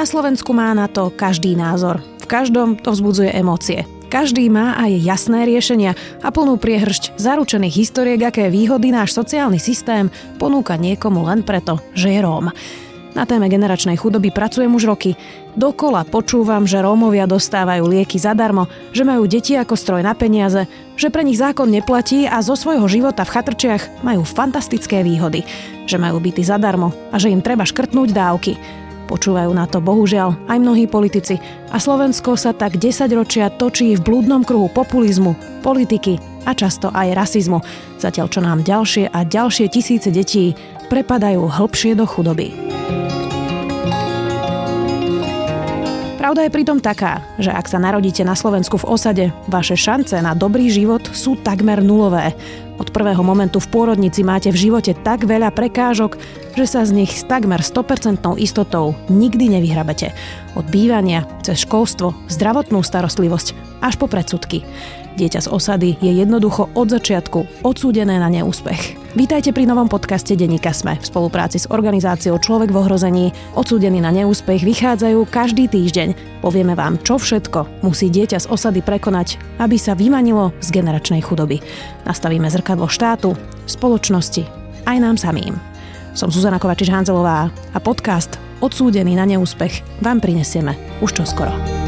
Na Slovensku má na to každý názor. V každom to vzbudzuje emócie. Každý má aj jasné riešenia a plnú priehršť zaručených historiek, aké výhody náš sociálny systém ponúka niekomu len preto, že je Róm. Na téme generačnej chudoby pracujem už roky. Dokola počúvam, že Rómovia dostávajú lieky zadarmo, že majú deti ako stroj na peniaze, že pre nich zákon neplatí a zo svojho života v chatrčiach majú fantastické výhody, že majú byty zadarmo a že im treba škrtnúť dávky. Počúvajú na to bohužiaľ aj mnohí politici a Slovensko sa tak 10 ročia točí v blúdnom kruhu populizmu, politiky a často aj rasizmu, zatiaľ čo nám ďalšie a ďalšie tisíce detí prepadajú hlbšie do chudoby. Pravda je pritom taká, že ak sa narodíte na Slovensku v osade, vaše šance na dobrý život sú takmer nulové. Od prvého momentu v pôrodnici máte v živote tak veľa prekážok, že sa z nich s takmer 100% istotou nikdy nevyhrabete. Od bývania, cez školstvo, zdravotnú starostlivosť až po predsudky. Dieťa z osady je jednoducho od začiatku odsúdené na neúspech. Vítajte pri novom podcaste Denika Sme. V spolupráci s organizáciou Človek v ohrození odsúdení na neúspech vychádzajú každý týždeň. Povieme vám, čo všetko musí dieťa z osady prekonať, aby sa vymanilo z generačnej chudoby. Nastavíme zrkadlo štátu, spoločnosti, aj nám samým. Som Zuzana Kovačič-Hanzelová a podcast Odsúdený na neúspech vám prinesieme už čoskoro. skoro.